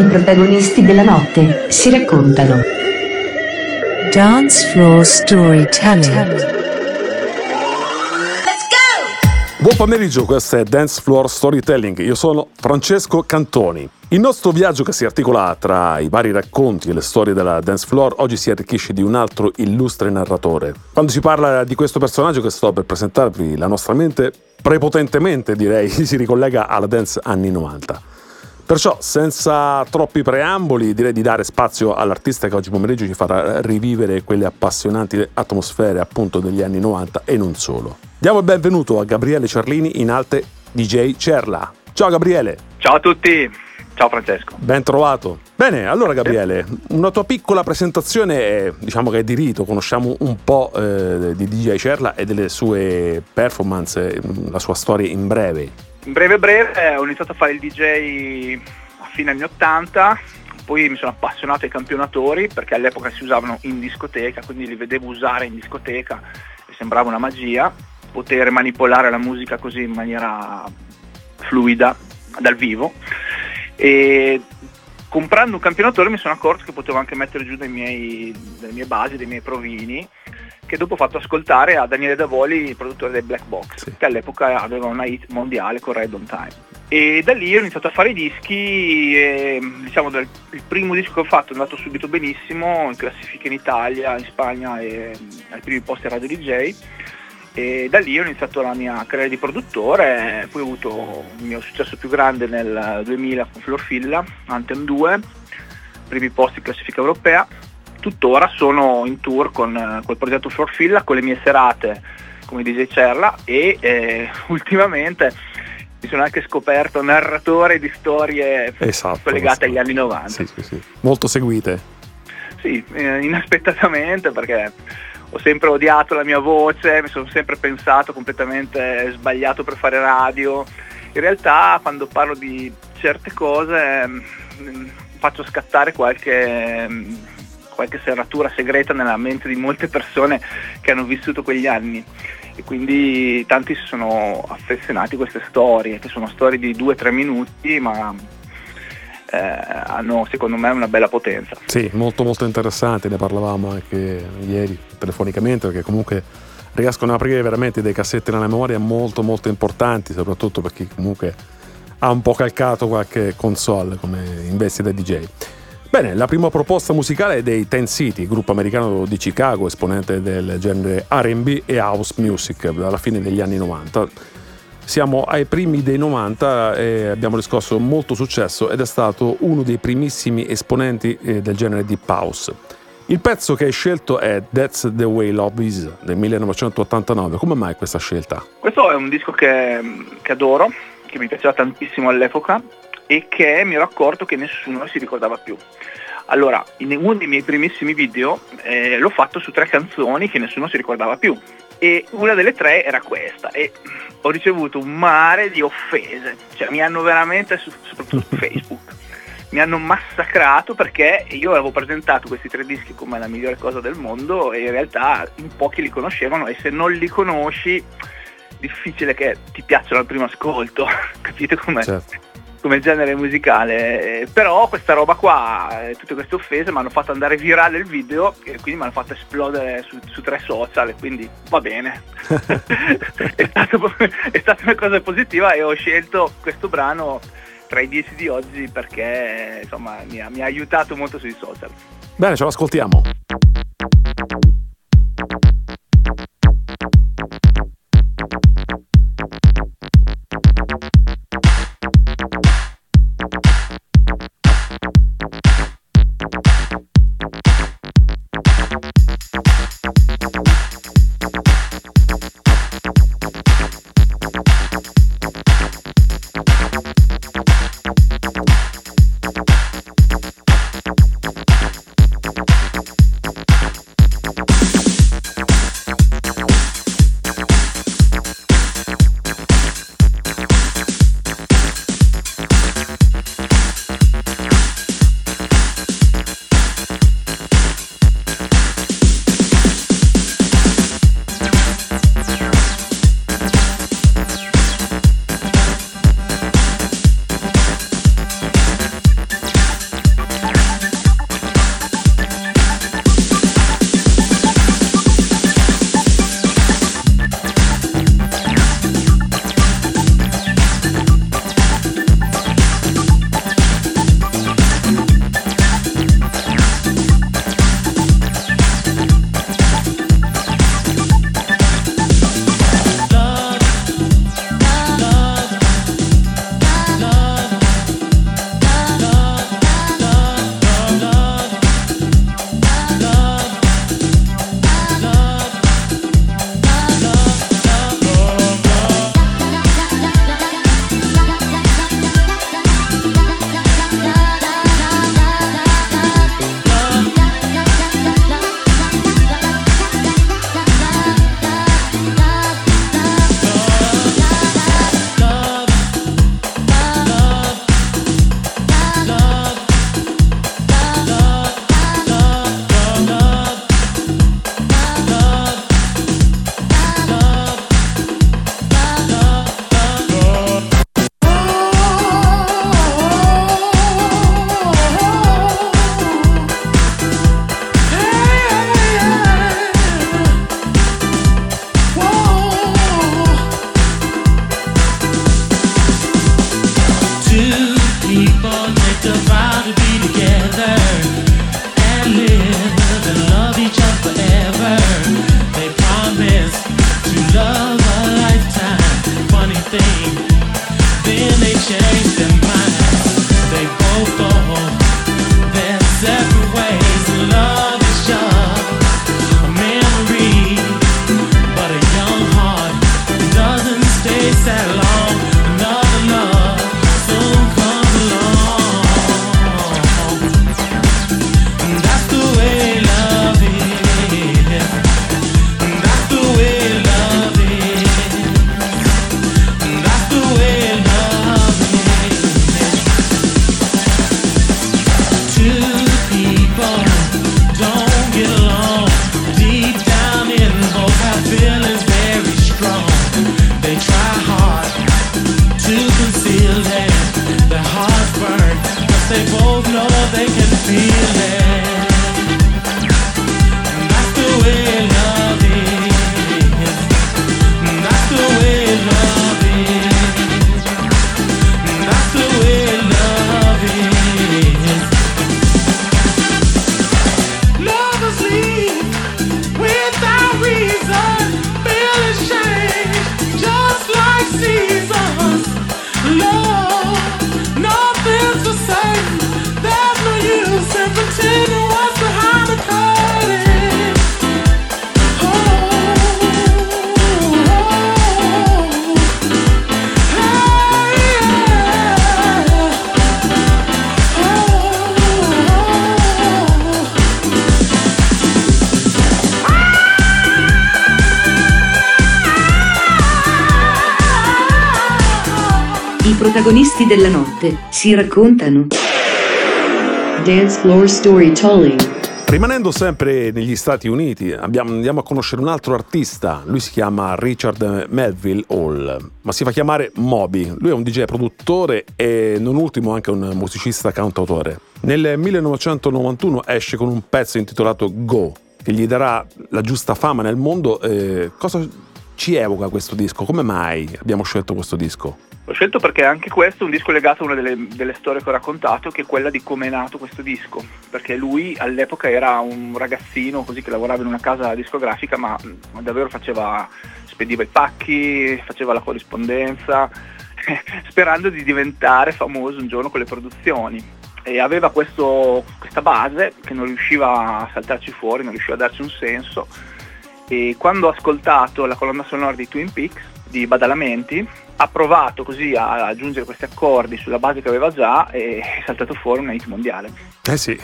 I protagonisti della notte si raccontano. Dance Floor Storytelling. Buon pomeriggio, questo è Dance Floor Storytelling. Io sono Francesco Cantoni. Il nostro viaggio che si articola tra i vari racconti e le storie della dance floor oggi si arricchisce di un altro illustre narratore. Quando si parla di questo personaggio che sto per presentarvi, la nostra mente prepotentemente direi si ricollega alla dance anni 90. Perciò, senza troppi preamboli, direi di dare spazio all'artista che oggi pomeriggio ci farà rivivere quelle appassionanti atmosfere appunto degli anni 90 e non solo. Diamo il benvenuto a Gabriele Cerlini in arte DJ Cerla. Ciao Gabriele. Ciao a tutti. Ciao Francesco. Ben trovato. Bene, allora Gabriele, una tua piccola presentazione, diciamo che è di rito, conosciamo un po' eh, di DJ Cerla e delle sue performance, la sua storia in breve. Breve breve ho iniziato a fare il DJ a fine anni 80, poi mi sono appassionato ai campionatori perché all'epoca si usavano in discoteca, quindi li vedevo usare in discoteca e sembrava una magia poter manipolare la musica così in maniera fluida dal vivo. E comprando un campionatore mi sono accorto che potevo anche mettere giù miei, delle mie basi, dei miei provini che dopo ho fatto ascoltare a Daniele Davoli, il produttore del Black Box, sì. che all'epoca aveva una hit mondiale con Red on Time. E da lì ho iniziato a fare i dischi e diciamo il primo disco che ho fatto è andato subito benissimo, in classifica in Italia, in Spagna e ai primi posti a Radio DJ e da lì ho iniziato la mia carriera di produttore, poi ho avuto il mio successo più grande nel 2000 con Florfilla, Anthem 2, primi posti in classifica europea. Tuttora sono in tour con col progetto Florfilla, con le mie serate come DJ Cerla e eh, ultimamente mi sono anche scoperto narratore di storie esatto, collegate agli anni 90. Sì, sì, sì. Molto seguite. Sì, eh, inaspettatamente perché ho sempre odiato la mia voce, mi sono sempre pensato completamente sbagliato per fare radio. In realtà quando parlo di certe cose mm, faccio scattare qualche, mm, qualche serratura segreta nella mente di molte persone che hanno vissuto quegli anni e quindi tanti si sono affezionati a queste storie, che sono storie di 2-3 minuti ma eh, hanno secondo me una bella potenza. Sì, molto molto interessante, ne parlavamo anche ieri telefonicamente perché comunque riescono ad aprire veramente dei cassetti nella memoria molto molto importanti, soprattutto per chi comunque ha un po' calcato qualche console come investi da DJ. Bene, la prima proposta musicale è dei Ten City, gruppo americano di Chicago, esponente del genere RB e house music dalla fine degli anni 90 siamo ai primi dei 90 e abbiamo riscosso molto successo ed è stato uno dei primissimi esponenti eh, del genere Deep House. Il pezzo che hai scelto è That's the Way Love Is del 1989. Come mai questa scelta? Questo è un disco che, che adoro, che mi piaceva tantissimo all'epoca e che mi ero accorto che nessuno si ricordava più. Allora, in uno dei miei primissimi video eh, l'ho fatto su tre canzoni che nessuno si ricordava più e una delle tre era questa e ho ricevuto un mare di offese, cioè mi hanno veramente, soprattutto su Facebook, mi hanno massacrato perché io avevo presentato questi tre dischi come la migliore cosa del mondo e in realtà in pochi li conoscevano e se non li conosci difficile che ti piacciono al primo ascolto, capite com'è? Certo come genere musicale, però questa roba qua, eh, tutte queste offese mi hanno fatto andare virale il video e quindi mi hanno fatto esplodere su, su tre social, quindi va bene. è, stato, è, stata una cosa positiva e ho scelto questo brano tra i dieci di oggi perché insomma mi ha, mi ha aiutato molto sui social. Bene, ce lo protagonisti della notte si raccontano. Dance Floor Storytelling. Rimanendo sempre negli Stati Uniti, abbiamo, andiamo a conoscere un altro artista. Lui si chiama Richard Melville Hall, ma si fa chiamare Moby. Lui è un DJ produttore e non ultimo anche un musicista cantautore. Nel 1991 esce con un pezzo intitolato Go, che gli darà la giusta fama nel mondo. Eh, cosa ci evoca questo disco? Come mai abbiamo scelto questo disco? L'ho scelto perché anche questo è un disco legato a una delle, delle, storie che ho raccontato, che è quella di come è nato questo disco, perché lui all'epoca era un ragazzino così che lavorava in una casa discografica, ma, ma davvero faceva, spediva i pacchi, faceva la corrispondenza, sperando di diventare famoso un giorno con le produzioni. E aveva questo, questa base che non riusciva a saltarci fuori, non riusciva a darci un senso. E quando ho ascoltato la colonna sonora di Twin Peaks, di Badalamenti, ha provato così a aggiungere questi accordi sulla base che aveva già e è saltato fuori un hit mondiale. Eh sì.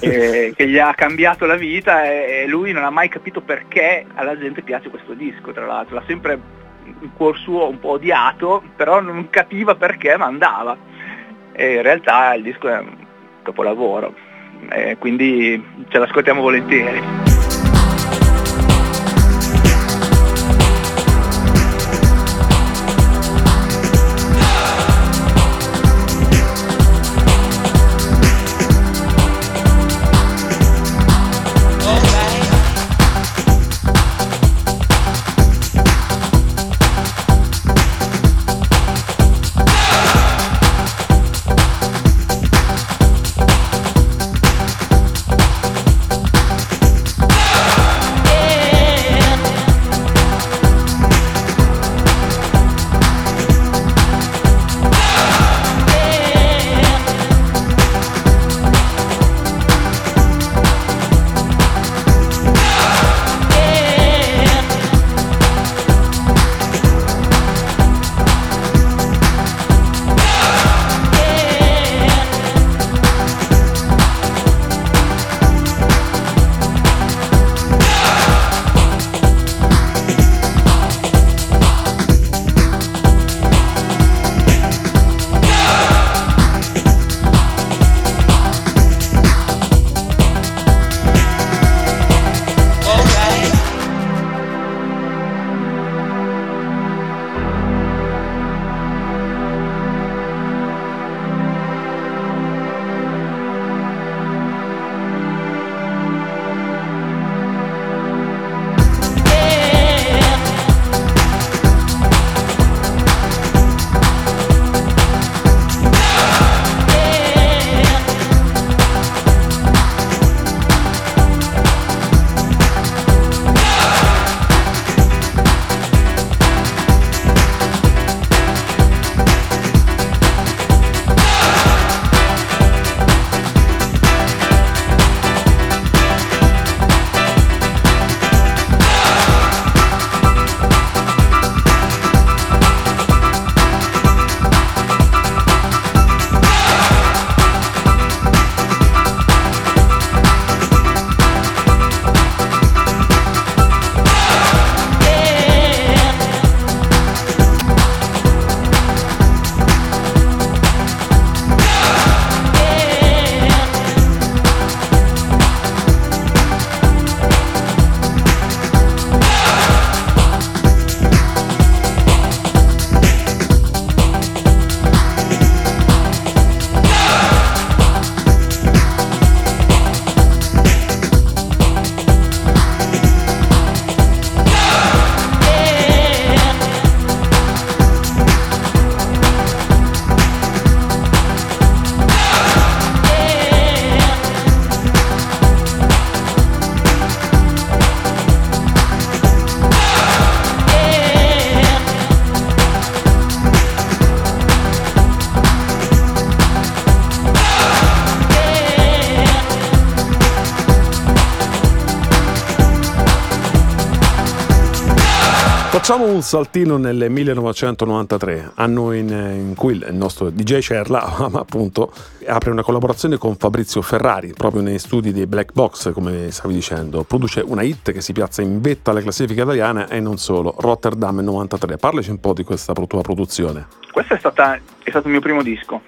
che gli ha cambiato la vita e lui non ha mai capito perché alla gente piace questo disco, tra l'altro, l'ha sempre in cuor suo un po' odiato, però non capiva perché, ma andava. E in realtà il disco è un capolavoro, e quindi ce l'ascoltiamo volentieri. Un saltino nel 1993, anno in, in cui il nostro DJ Cerla, appunto, apre una collaborazione con Fabrizio Ferrari, proprio nei studi dei Black Box, come stavi dicendo. Produce una hit che si piazza in vetta alle classifiche italiane e non solo, Rotterdam 93. Parlaci un po' di questa tua produzione. Questo è, stata, è stato il mio primo disco.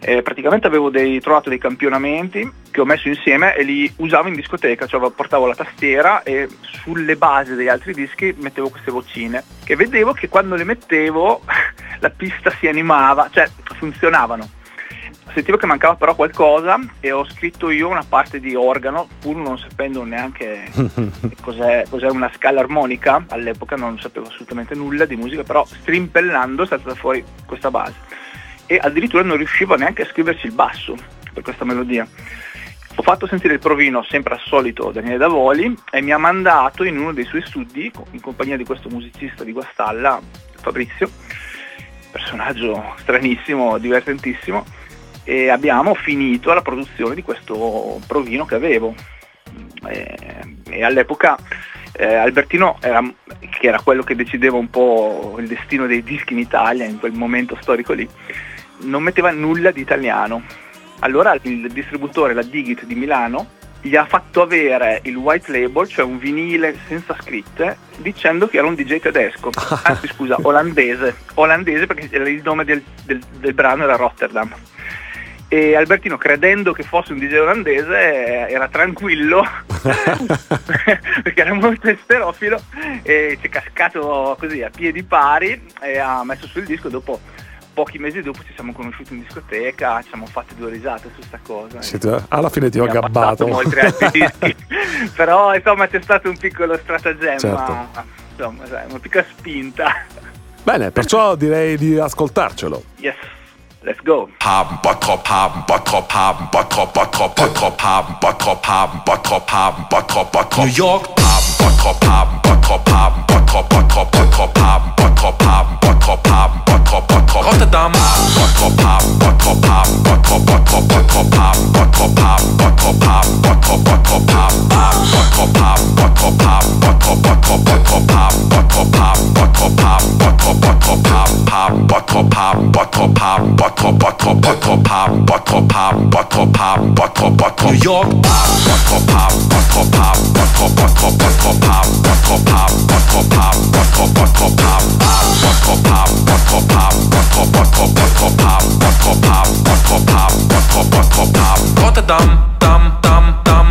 Eh, praticamente avevo dei, trovato dei campionamenti che ho messo insieme e li usavo in discoteca, cioè portavo la tastiera e sulle basi degli altri dischi mettevo queste vocine che vedevo che quando le mettevo la pista si animava, cioè funzionavano. Sentivo che mancava però qualcosa e ho scritto io una parte di organo, pur non sapendo neanche cos'è, cos'è una scala armonica, all'epoca non sapevo assolutamente nulla di musica, però strimpellando è stata fuori questa base e addirittura non riuscivo neanche a scriverci il basso per questa melodia. Ho fatto sentire il provino sempre al solito Daniele Davoli e mi ha mandato in uno dei suoi studi in compagnia di questo musicista di Guastalla, Fabrizio, personaggio stranissimo, divertentissimo, e abbiamo finito la produzione di questo provino che avevo. E, e all'epoca eh, Albertino era, che era quello che decideva un po' il destino dei dischi in Italia in quel momento storico lì, non metteva nulla di italiano. Allora il distributore, la Digit di Milano, gli ha fatto avere il white label, cioè un vinile senza scritte, dicendo che era un DJ tedesco, anzi scusa, olandese, olandese perché il nome del, del, del brano era Rotterdam. E Albertino, credendo che fosse un DJ olandese, era tranquillo perché era molto esterofilo e ci è cascato così a piedi pari e ha messo sul disco dopo pochi mesi dopo ci siamo conosciuti in discoteca, ci siamo fatti due risate su questa cosa. Sì, alla fine ti ho gabbato. Molti altri dischi. Però insomma c'è stato un piccolo stratagemma, certo. insomma, una piccola spinta. Bene, perciò direi di ascoltarcelo. Yes. Let's go. Haben Bottrop, haben Bottrop, haben Bottrop, Bottrop, Bottrop, haben Bottrop, haben Bottrop, haben Bottrop, Bottrop. New York, haben Bottrop, haben Bottrop, haben Bottrop, Bottrop, Bottrop, haben Bottrop, haben Bottrop, haben Bottrop, Bottrop. Rotterdam, Bottrop, haben Bottrop, haben Bottrop, Bottrop, Bottrop, haben Bottrop, haben Bottrop, haben Bottrop, Bottrop, haben Bottrop, haben Bottrop, haben Bottrop, Bottrop, Bottrop, haben Bottrop, haben Bottrop, haben Bottrop, Bottrop, haben haben Bottrop, haben Bottrop, haben Bottrop bottle bottle bottle pop bottle pop bottle pop bottle bottle New York pop bottle pop bottle pop bottle bottle bottle pop bottle pop bottle pop bottle bottle pop bottle pop bottle pop bottle bottle bottle pop bottle pop bottle pop bottle bottle pop Rotterdam dam dam dam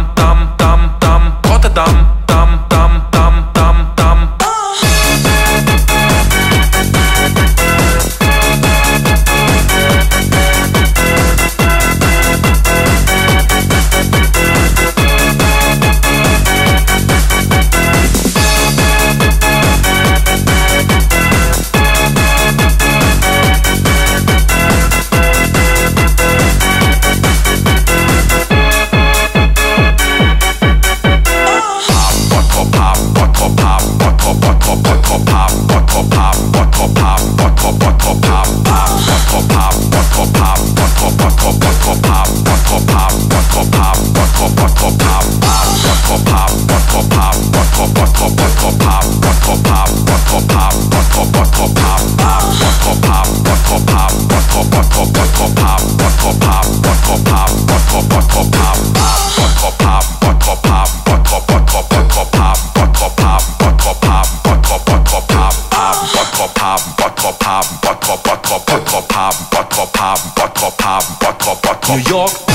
New York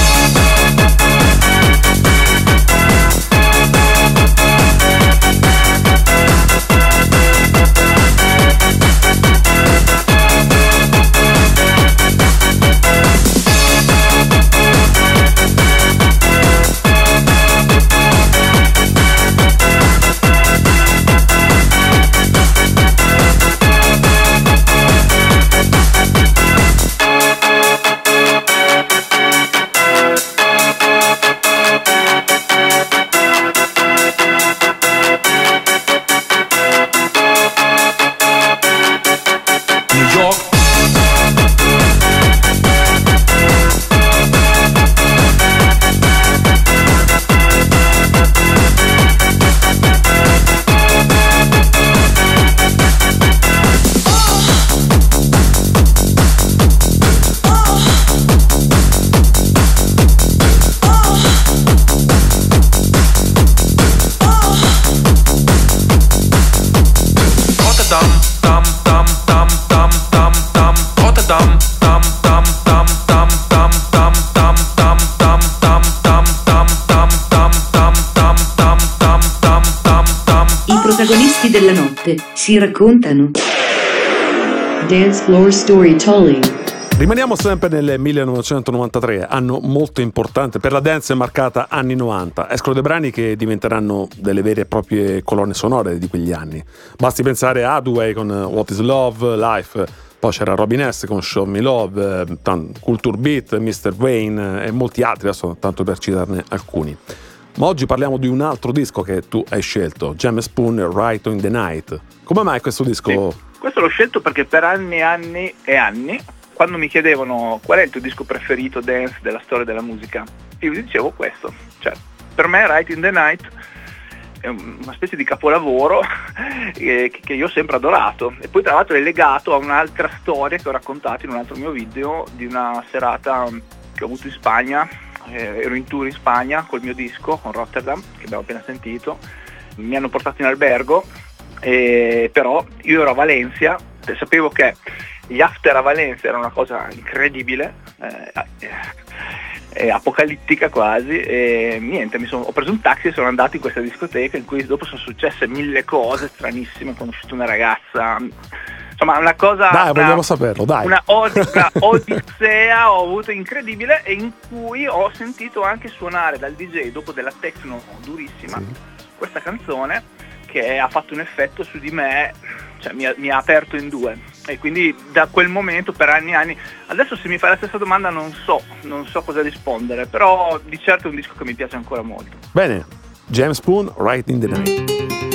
si raccontano. Dance Floor Storytelling. Rimaniamo sempre nel 1993, anno molto importante per la dance marcata anni 90. Escono dei brani che diventeranno delle vere e proprie colonne sonore di quegli anni. Basti pensare a Hathaway con What is Love, Life, poi c'era Robin S con Show Me Love, eh, Culture Beat, Mr. Wayne e molti altri, adesso tanto per citarne alcuni. Ma oggi parliamo di un altro disco che tu hai scelto, James Spoon Right in the Night. Come mai questo disco? Sì. Questo l'ho scelto perché per anni e anni e anni quando mi chiedevano qual è il tuo disco preferito dance della storia della musica, io dicevo questo. Cioè, per me Right in the Night è una specie di capolavoro che io ho sempre adorato. E poi tra l'altro è legato a un'altra storia che ho raccontato in un altro mio video di una serata che ho avuto in Spagna. Eh, ero in tour in Spagna col mio disco, con Rotterdam, che abbiamo appena sentito. Mi hanno portato in albergo, eh, però io ero a Valencia, sapevo che gli after a Valencia era una cosa incredibile, eh, eh, apocalittica quasi, e niente, sono, ho preso un taxi e sono andato in questa discoteca in cui dopo sono successe mille cose stranissime, ho conosciuto una ragazza, insomma una cosa... Dai, una, vogliamo saperlo, dai. Una, od- una odissea ho avuto incredibile e in cui ho sentito anche suonare dal DJ dopo della techno durissima sì. questa canzone che ha fatto un effetto su di me, cioè mi ha, mi ha aperto in due e quindi da quel momento per anni e anni adesso se mi fai la stessa domanda non so non so cosa rispondere però di certo è un disco che mi piace ancora molto bene James Spoon Right in the Night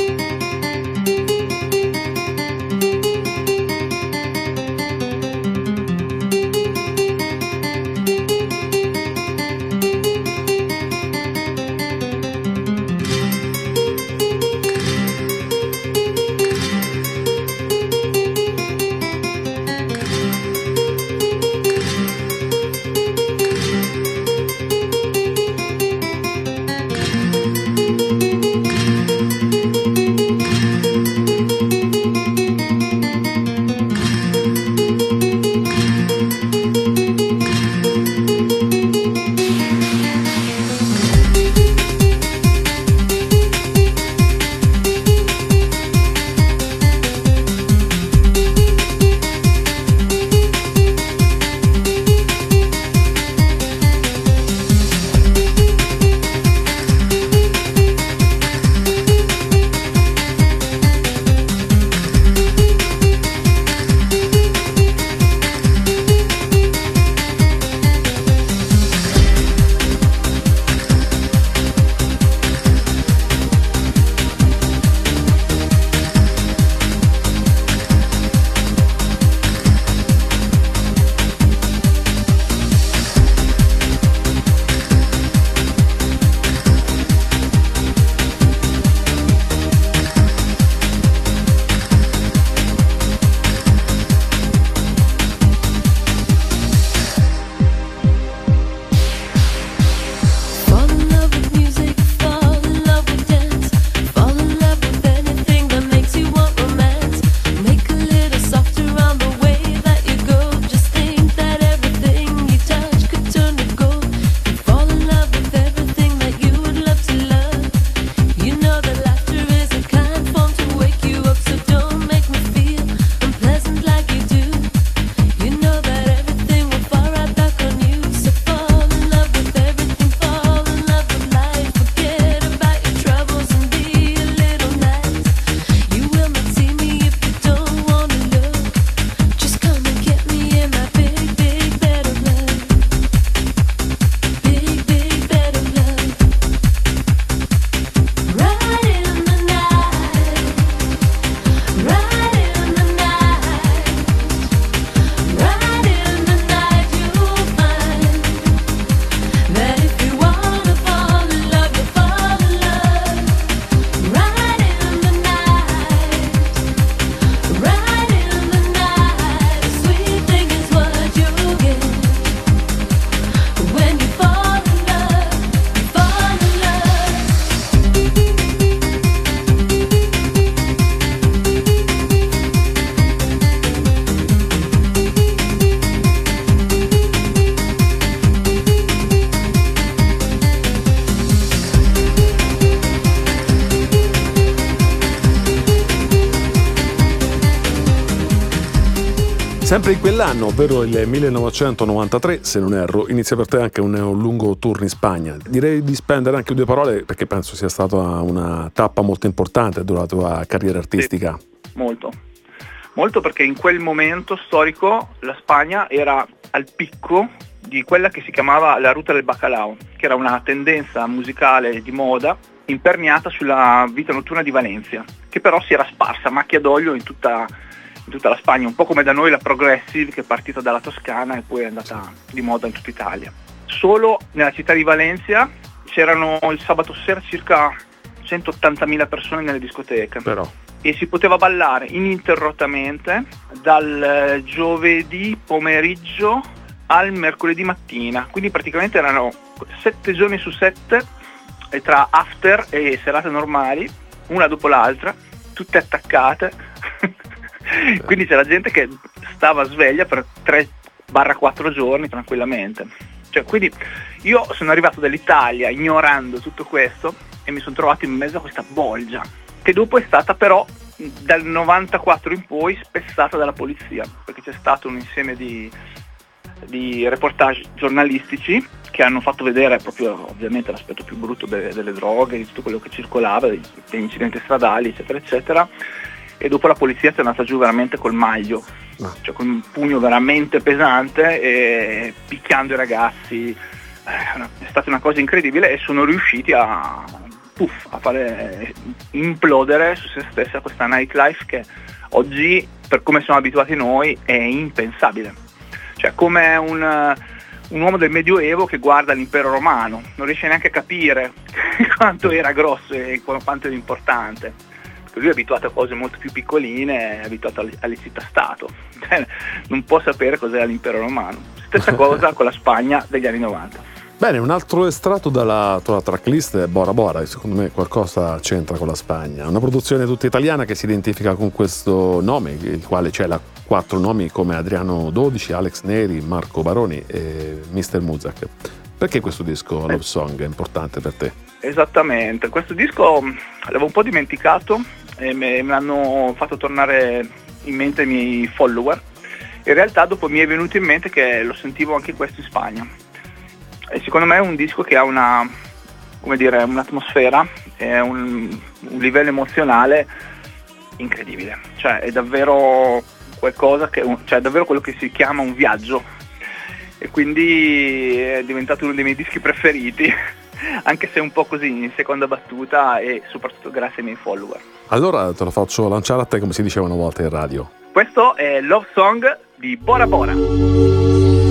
Sempre in quell'anno, ovvero il 1993, se non erro, inizia per te anche un, un, lungo tour in Spagna. Direi di spendere anche due parole perché penso sia stata una tappa molto importante della tua carriera artistica. Sì, molto. Molto perché in quel momento storico la Spagna era al picco di quella che si chiamava la ruta del bacalao, che era una tendenza musicale di moda imperniata sulla vita notturna di Valencia, che però si era sparsa a macchia d'olio in tutta in tutta la Spagna, un po' come da noi la Progressive che è partita dalla Toscana e poi è andata di moda in tutta Italia. Solo nella città di Valencia c'erano il sabato sera circa 180.000 persone nelle discoteche. Però. E si poteva ballare ininterrottamente dal giovedì pomeriggio al mercoledì mattina, quindi praticamente erano sette giorni su sette tra after e serate normali, una dopo l'altra, tutte attaccate Quindi c'era gente che stava sveglia per 3-4 giorni tranquillamente. Cioè, quindi io sono arrivato dall'Italia ignorando tutto questo e mi sono trovato in mezzo a questa bolgia, che dopo è stata però dal 94 in poi spessata dalla polizia, perché c'è stato un insieme di, di reportage giornalistici che hanno fatto vedere proprio ovviamente l'aspetto più brutto delle, delle droghe, di tutto quello che circolava, degli incidenti stradali, eccetera, eccetera e dopo la polizia si è andata giù veramente col maglio, no. cioè con un pugno veramente pesante e picchiando i ragazzi. Eh, è stata una cosa incredibile e sono riusciti a, puff, a fare implodere su se stessa questa nightlife che oggi, per come siamo abituati noi, è impensabile. Cioè come un, un uomo del Medioevo che guarda l'impero romano, non riesce neanche a capire quanto era grosso e quanto era importante lui è abituato a cose molto più piccoline, è abituato alle città-stato, cioè, non può sapere cos'era l'impero romano. Stessa cosa con la Spagna degli anni 90. Bene, un altro estratto dalla tua tracklist è Bora Bora, secondo me qualcosa c'entra con la Spagna. Una produzione tutta italiana che si identifica con questo nome, il quale c'è la quattro nomi come Adriano 12, Alex Neri, Marco Baroni e Mr. Muzak. Perché questo disco Love Song è importante per te? Esattamente, questo disco l'avevo un po' dimenticato e me, me l'hanno fatto tornare in mente i miei follower. In realtà dopo mi è venuto in mente che lo sentivo anche questo in Spagna. E secondo me è un disco che ha una, dire, un'atmosfera un, un livello emozionale incredibile. Cioè è davvero qualcosa che, cioè è davvero quello che si chiama un viaggio. E quindi è diventato uno dei miei dischi preferiti anche se un po' così in seconda battuta e soprattutto grazie ai miei follower. Allora te lo faccio lanciare a te come si diceva una volta in radio. Questo è Love Song di Bora Bora.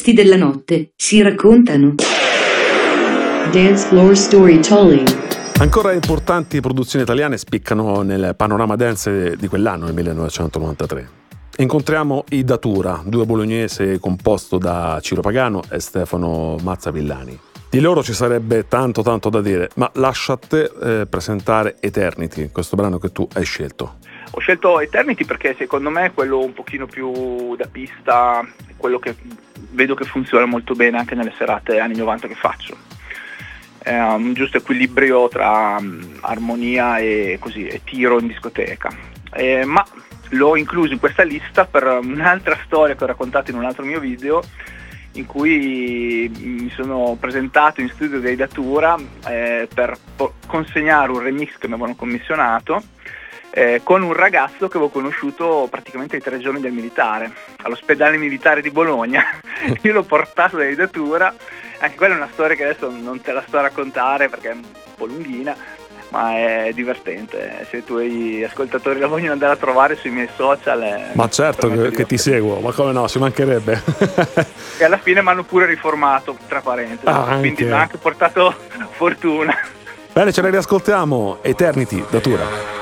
Protagonisti della notte si raccontano. Dance Floor Storytelling. Ancora importanti produzioni italiane spiccano nel panorama dance di quell'anno, nel 1993. Incontriamo i Datura, due bolognesi composto da Ciro Pagano e Stefano Mazzavillani. Di loro ci sarebbe tanto tanto da dire, ma lascia a te eh, presentare Eternity, questo brano che tu hai scelto. Ho scelto Eternity perché secondo me è quello un pochino più da pista, quello che vedo che funziona molto bene anche nelle serate anni 90 che faccio. È un giusto equilibrio tra um, armonia e, così, e, tiro in discoteca. Eh, ma l'ho incluso in questa lista per un'altra storia che ho raccontato in un altro mio video in cui mi sono presentato in studio dei Datura eh, per consegnare un remix che mi avevano commissionato eh, con un ragazzo che avevo conosciuto praticamente ai tre giorni del militare, all'ospedale militare di Bologna. Io l'ho portato dai Datura, anche quella è una storia che adesso non te la sto a raccontare perché è un po' lunghina, ma è divertente. Se i tuoi ascoltatori la vogliono andare a trovare sui miei social. Ma certo che, che, ti seguo, ma come no, ci mancherebbe. e alla fine mi hanno pure riformato, tra parentesi, ah, quindi mi ha anche portato fortuna. Bene, ce la riascoltiamo. Eternity, datura.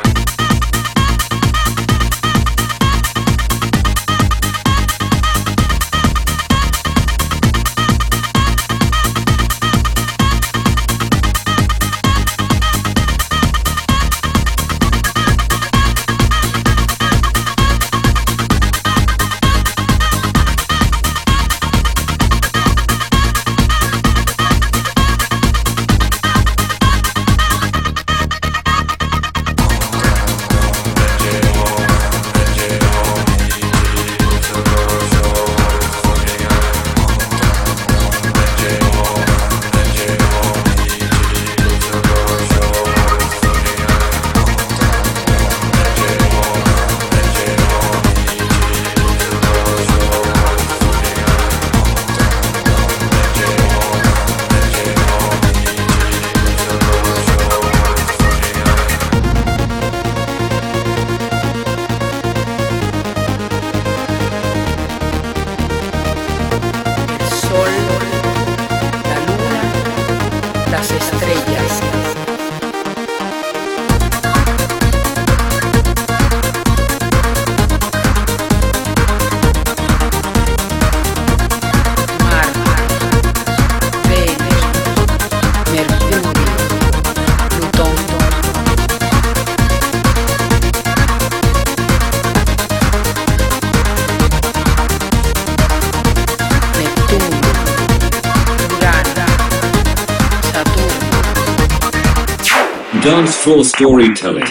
Dance Storytelling.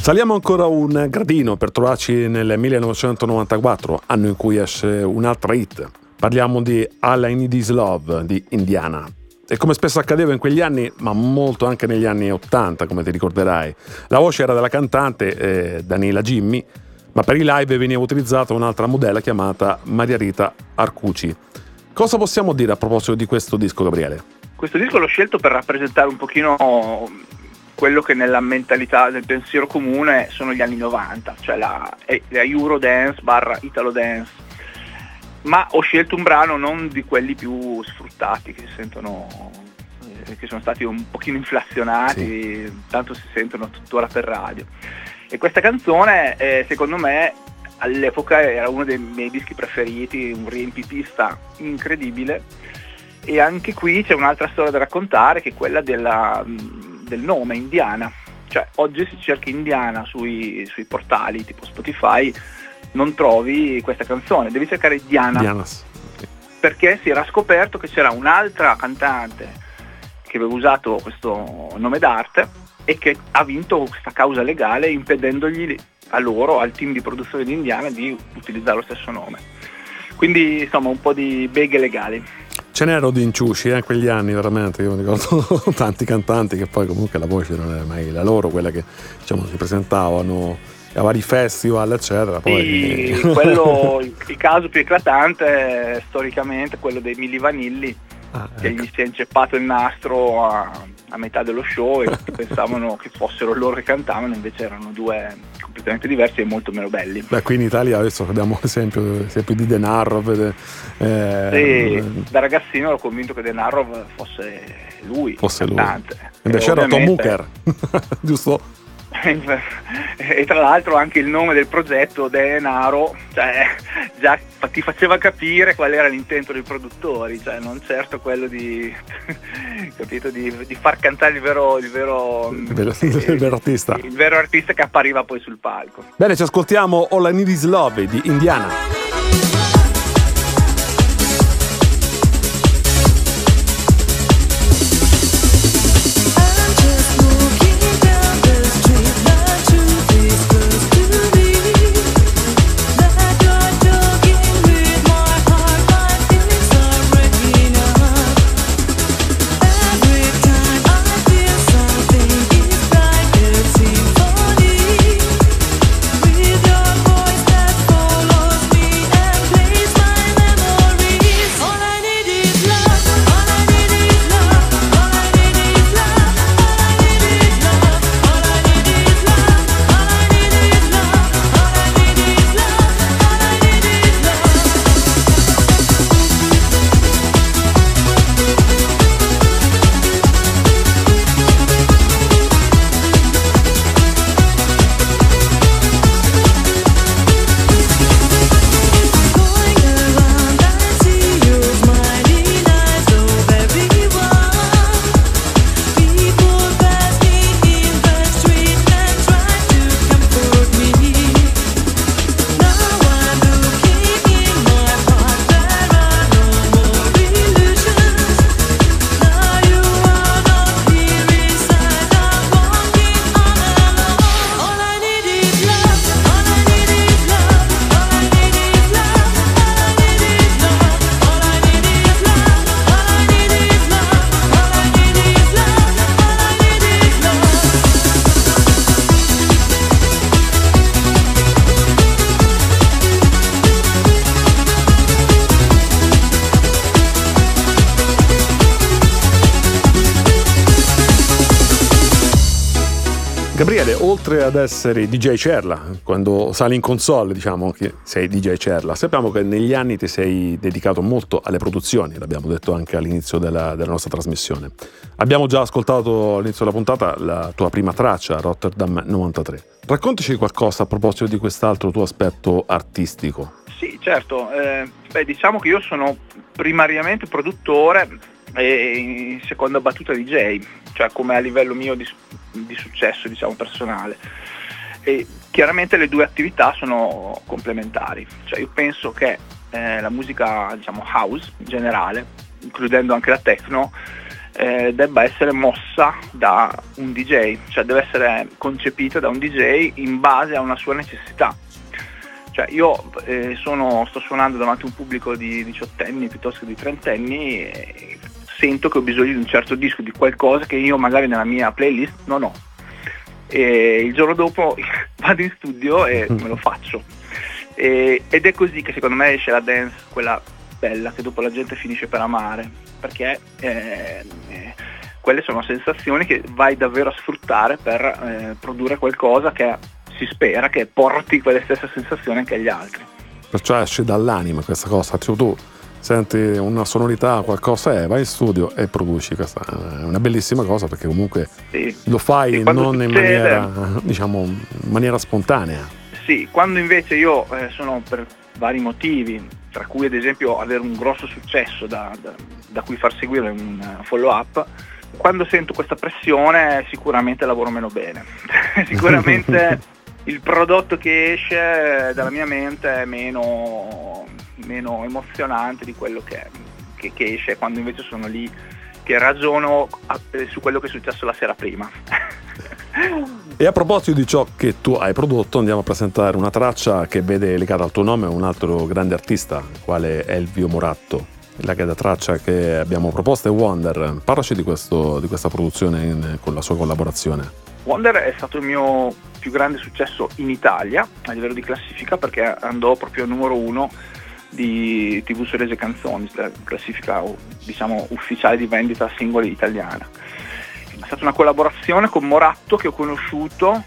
Saliamo ancora un gradino per trovarci nel 1994, anno in cui esce un'altra hit. Parliamo di All I Need Is Love di Indiana. E come spesso accadeva in quegli anni, ma molto anche negli anni 80, come ti ricorderai, la voce era della cantante eh, Daniela Jimmy, ma per i live veniva utilizzata un'altra modella chiamata Maria Rita Arcucci. Cosa possiamo dire a proposito di questo disco, Gabriele? Questo disco l'ho scelto per rappresentare un pochino quello che nella mentalità del pensiero comune sono gli anni 90, cioè la, la Eurodance barra Italo Dance. Ma ho scelto un brano non di quelli più sfruttati che si sentono eh, che sono stati un pochino inflazionati, sì. tanto si sentono tuttora per radio. E questa canzone, eh, secondo me, all'epoca era uno dei miei dischi preferiti, un riempipista incredibile e anche qui c'è un'altra storia da raccontare che è quella della, del nome Indiana. Cioè oggi se cerchi Indiana sui, sui, portali tipo Spotify non trovi questa canzone, devi cercare Diana. Diana. Perché si era scoperto che c'era un'altra cantante che aveva usato questo nome d'arte e che ha vinto questa causa legale impedendogli a loro, al team di produzione di Indiana, di utilizzare lo stesso nome. Quindi insomma un po' di beghe legali. Ce n'erano di inciusci eh, quegli anni, veramente. Io mi ricordo tanti cantanti che poi comunque la voce non era mai la loro, quella che diciamo, si presentavano a vari festival, eccetera. Poi... Sì, quello, il, il, caso più eclatante è storicamente quello dei Mili Vanilli, Ah, che ecco. gli si è inceppato il nastro a, a metà dello show e pensavano che fossero loro che cantavano, invece erano due completamente diversi e molto meno belli. Beh, qui in Italia adesso abbiamo l'esempio, l'esempio di Denaro. vede- eh, Sì, da ragazzino ero convinto che Denaro fosse lui, Fosse il lui. Invece era Tom Hooker, giusto? e tra l'altro anche il nome del progetto Denaro cioè, già ti faceva capire qual era l'intento dei produttori cioè non certo quello di, capito, di, di far cantare il vero, il vero, Il vero- il vero artista. il vero artista che appariva poi sul palco Bene, ci ascoltiamo All I Need Is Love di Indiana. Ad essere DJ Cerla, quando sali in console diciamo che sei DJ Cerla, sappiamo che negli anni ti sei dedicato molto alle produzioni, l'abbiamo detto anche all'inizio della, della nostra trasmissione. Abbiamo già ascoltato all'inizio della puntata la tua prima traccia, Rotterdam 93. Raccontaci qualcosa a proposito di quest'altro tuo aspetto artistico. Sì, certo. eh, beh, diciamo che io sono primariamente produttore e in seconda battuta DJ, cioè come a livello mio di, di successo, diciamo, personale. E chiaramente le due attività sono complementari. Cioè io penso che eh, la musica, diciamo, house in generale, includendo anche la techno, eh, debba essere mossa da un DJ, cioè deve essere concepita da un DJ in base a una sua necessità. Cioè io eh, sono- sto suonando davanti a un pubblico di diciottenni piuttosto che di trentenni sento che ho bisogno di un certo disco, di qualcosa che io magari nella mia playlist non ho. E il giorno dopo vado in studio e me lo faccio. E- ed è così che secondo me esce la dance, quella bella, che dopo la gente finisce per amare, perché eh, eh, quelle sono sensazioni che vai davvero a sfruttare per eh, produrre qualcosa che si spera che porti quelle stesse sensazioni anche agli altri. Perciò esce dall'anima questa cosa, cioè tu senti una sonorità, qualcosa, eh, vai in studio e produci, questa è una bellissima cosa perché comunque Sì. lo fai non in succede- maniera, diciamo, in maniera spontanea. Sì, quando invece io eh, sono per vari motivi, tra cui ad esempio avere un grosso successo da, da- da cui far seguire un eh, follow up, quando sento questa pressione sicuramente lavoro meno bene. sicuramente il prodotto che esce dalla mia mente è meno, meno emozionante di quello che, che- che esce quando invece sono lì che ragiono eh, su quello che è successo la sera prima. E a proposito di ciò che tu hai prodotto, andiamo a presentare una traccia che vede legata al tuo nome un altro grande artista, quale Elvio Moratto. La traccia che abbiamo proposto è Wonder. Parlaci di, questo- di questa produzione in- con la sua collaborazione. Wonder è stato il mio più grande successo in Italia a livello di classifica perché andò proprio numero uno di TV Sorese Canzoni, la classifica diciamo, ufficiale di vendita singoli italiana. È stata una collaborazione con Moratto che ho conosciuto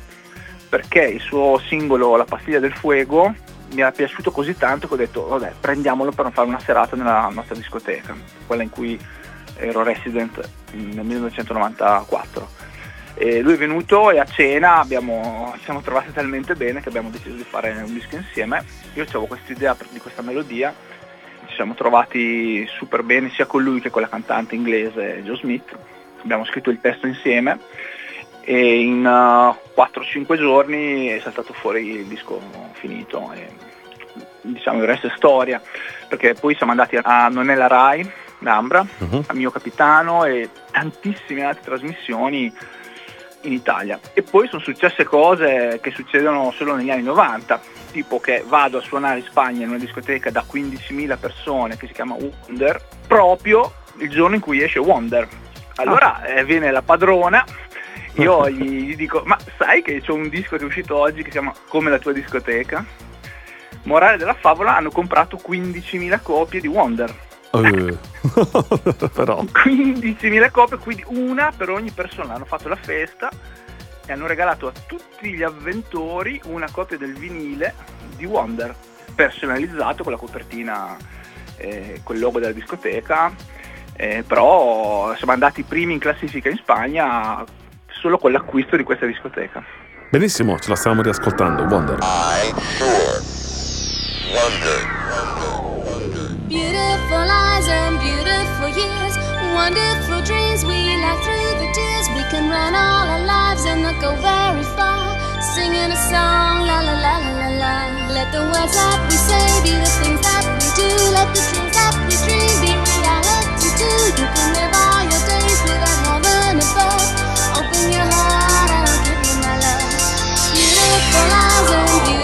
perché il suo singolo La pastiglia del fuego mi era piaciuto così tanto che ho detto vabbè prendiamolo per fare una serata nella nostra discoteca, quella in cui ero resident nel 1994. E lui è venuto e a cena abbiamo, ci siamo trovati talmente bene che abbiamo deciso di fare un disco insieme. Io avevo questa idea di questa melodia, ci siamo trovati super bene sia con lui che con la cantante inglese Joe Smith. Abbiamo scritto il testo insieme e in uh, 4-5 giorni è saltato fuori il disco finito. E, diciamo il resto è storia, perché poi siamo andati a Non è la Rai, Ambra, Mhm. a Mio Capitano e tantissime altre trasmissioni in Italia. E poi sono successe cose che succedono solo negli anni 90, tipo che vado a suonare in Spagna in una discoteca da 15.000 persone che si chiama Wonder, proprio il giorno in cui esce Wonder. Allora eh, viene la padrona, io gli, gli dico, ma sai che c'è un disco che è uscito oggi che si chiama Come la tua discoteca? Morale della favola, hanno comprato 15.000 copie di Wonder. Eh, Però, 15.000 copie, quindi una per ogni persona. Hanno fatto la festa e hanno regalato a tutti gli avventori una copia del vinile di Wonder, personalizzato con la copertina, eh, col logo della discoteca. Eh, però siamo andati primi in classifica in Spagna solo con l'acquisto di questa discoteca. benissimo, ce la stiamo riascoltando. Wonder. Beautiful eyes and beautiful years, wonderful dreams we laugh through the tears. We can run all our lives and not go very far, singing a song, la la la la la. Let the words that we say be the things that we do. Let the dreams that we dream be reality too. You can live all your days with a heaven above. Open your heart and I'll give you my love. Beautiful eyes and beautiful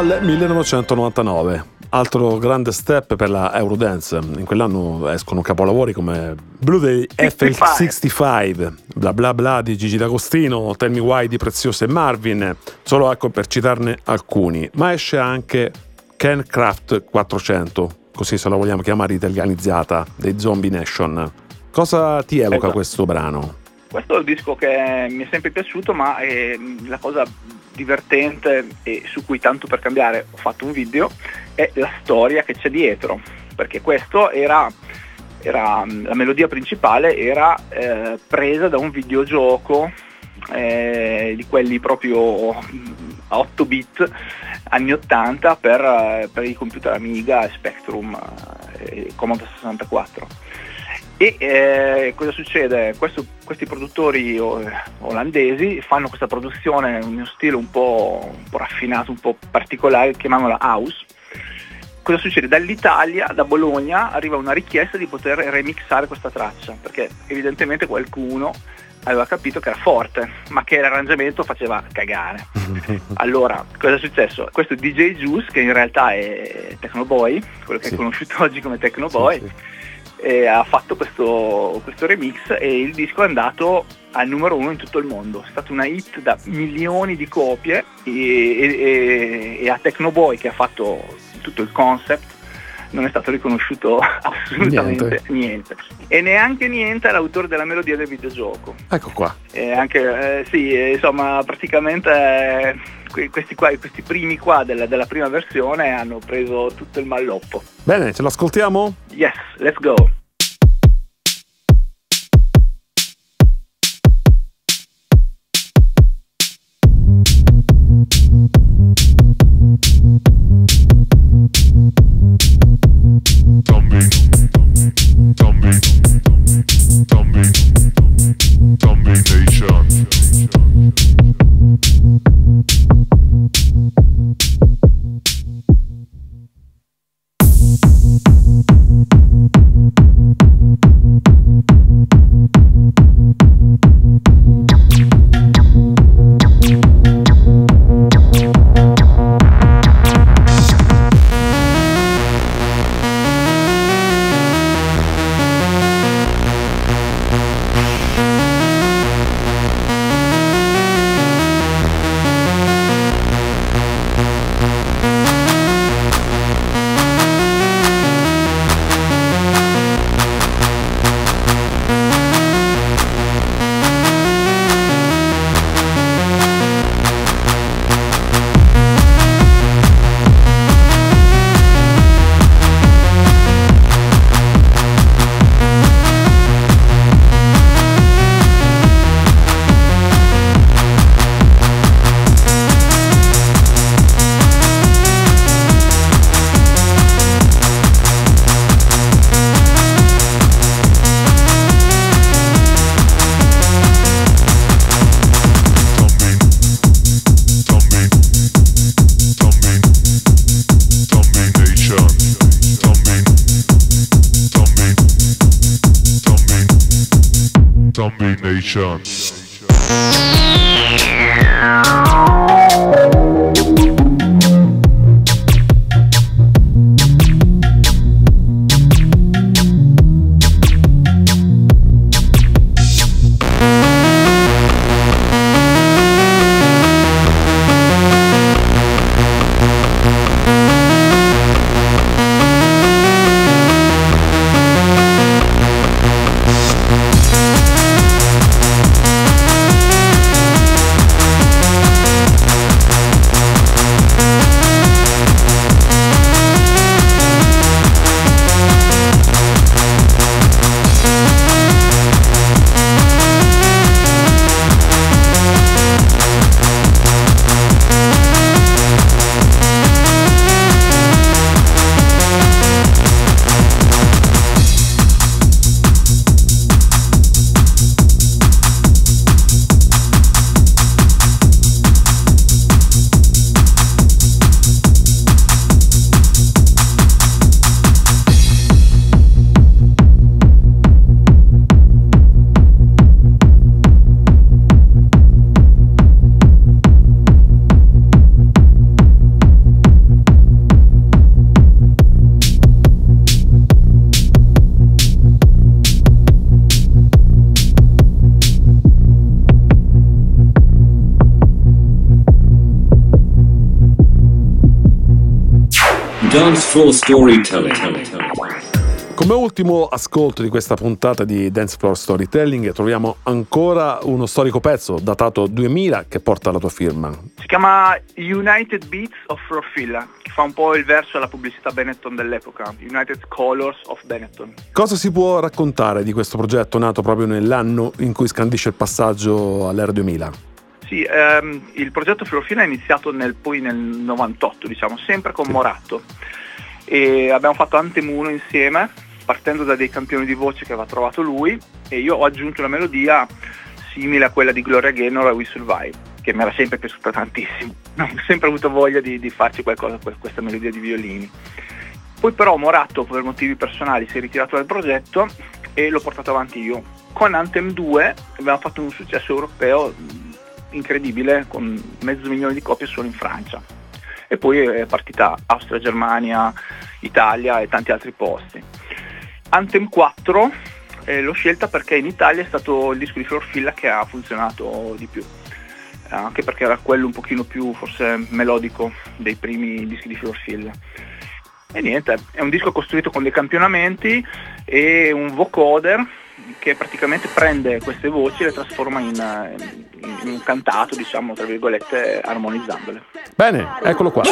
al 1999, altro grande step per la Eurodance. In quell'anno escono capolavori come Blue Day 65. FL65, bla bla bla di Gigi D'Agostino, Tell Me Why di Prezioso e Marvin, solo ecco per citarne alcuni. Ma esce anche Ken Craft 400, così se la vogliamo chiamare italianizzata, dei Zombie Nation. Cosa ti evoca Esatto. questo brano? Questo è il disco che mi è sempre piaciuto, ma è la cosa divertente e su cui tanto per cambiare ho fatto un video è la storia che c'è dietro, perché questo era, era la melodia principale era eh, presa da un videogioco eh, di quelli proprio mm, a 8 bit anni 80 per, eh, per i computer Amiga Spectrum eh, e Commodore 64. E eh, cosa succede? Questo- questi produttori eh, olandesi fanno questa produzione in uno stile un po', un po' raffinato, un po' particolare, chiamiamola house. Cosa succede? Dall'Italia, da Bologna, arriva una richiesta di poter remixare questa traccia, perché evidentemente qualcuno aveva capito che era forte, ma che l'arrangiamento faceva cagare. Allora, cosa è successo? Questo DJ Juice, che in realtà è Tecnoboy, quello che Sì. è conosciuto oggi come Tecnoboy, Sì, sì. E ha fatto questo, questo remix e il disco è andato al numero uno in tutto il mondo. È stata una hit da milioni di copie e, e- e- a Tecnoboy che ha fatto tutto il concept non è stato riconosciuto assolutamente Niente. niente. E neanche niente all'autore della melodia del videogioco. Ecco qua. E anche, eh, sì, eh, insomma, praticamente eh, questi, qua, questi primi qua della, della prima versione hanno preso tutto il malloppo. Bene, ce l'ascoltiamo? Yes, let's go. Floor storytelling. Come ultimo ascolto di questa puntata di Dance Floor Storytelling troviamo ancora uno storico pezzo datato 2000 che porta la tua firma. Si chiama United Beats of Florfilla, che fa un po' il verso alla pubblicità Benetton dell'epoca, United Colors of Benetton. Cosa si può raccontare di questo progetto nato proprio nell'anno in cui scandisce il passaggio all'era 2000? Sì, ehm, il progetto Florfilla è iniziato nel, poi nel 98, diciamo, sempre con Moratto. E abbiamo fatto Anthem 1 insieme, partendo da dei campioni di voce che aveva trovato lui, e io ho aggiunto una melodia simile a quella di Gloria Gaynor a We Survive, che mi era sempre piaciuta tantissimo. Ho sempre avuto voglia di, di farci qualcosa con questa melodia di violini. Poi però Moratto, per motivi personali, si è ritirato dal progetto e l'ho portato avanti io. Con Anthem 2 abbiamo fatto un successo europeo incredibile, con mezzo milione di copie solo in Francia. E poi è partita Austria, Germania, Italia e tanti altri posti. Anthem 4 eh, l'ho scelta perché in Italia è stato il disco di Florfilla che ha funzionato di più, Eh, anche perché era quello un pochino più forse melodico dei primi dischi di Florfilla. E niente, è un disco costruito con dei campionamenti e un vocoder che praticamente prende queste voci e le trasforma in, eh, in- un cantato, diciamo, tra virgolette, armonizzandole. Bene, eccolo qua.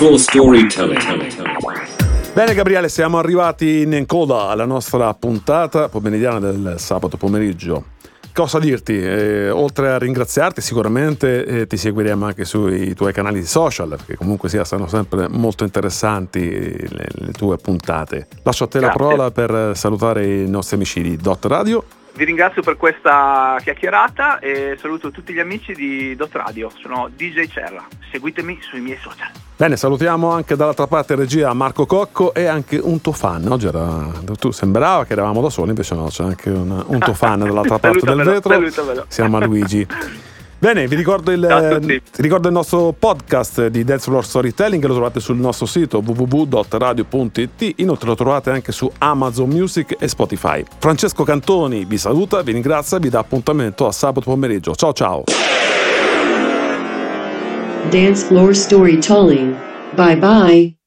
Floor storytelling. Bene Gabriele, siamo arrivati in coda alla nostra puntata pomeridiana del sabato pomeriggio. Cosa dirti? Eh, oltre a ringraziarti, sicuramente eh, ti seguiremo anche sui tuoi canali social, perché comunque sia, stanno sempre molto interessanti eh, le, le tue puntate. Lascio a te la Grazie. parola per salutare i nostri amici di Dot Radio. Vi ringrazio per questa chiacchierata e saluto tutti gli amici di Dot Radio. Sono DJ Cerra. Seguitemi sui miei social. Bene, salutiamo anche dall'altra parte regia Marco Cocco e anche un tuo fan. Oggi era, tu sembrava che eravamo da soli, invece no, c'è anche un, un tuo fan dall'altra parte del vetro. Siamo a Luigi. Bene, vi ricordo il, ricordo il nostro podcast di Dance Floor Storytelling, lo trovate sul nostro sito www.radio.it, inoltre lo trovate anche su Amazon Music e Spotify. Francesco Cantoni vi saluta, vi ringrazia e vi dà appuntamento a sabato pomeriggio. Ciao ciao! Dance floor storytelling. Bye bye.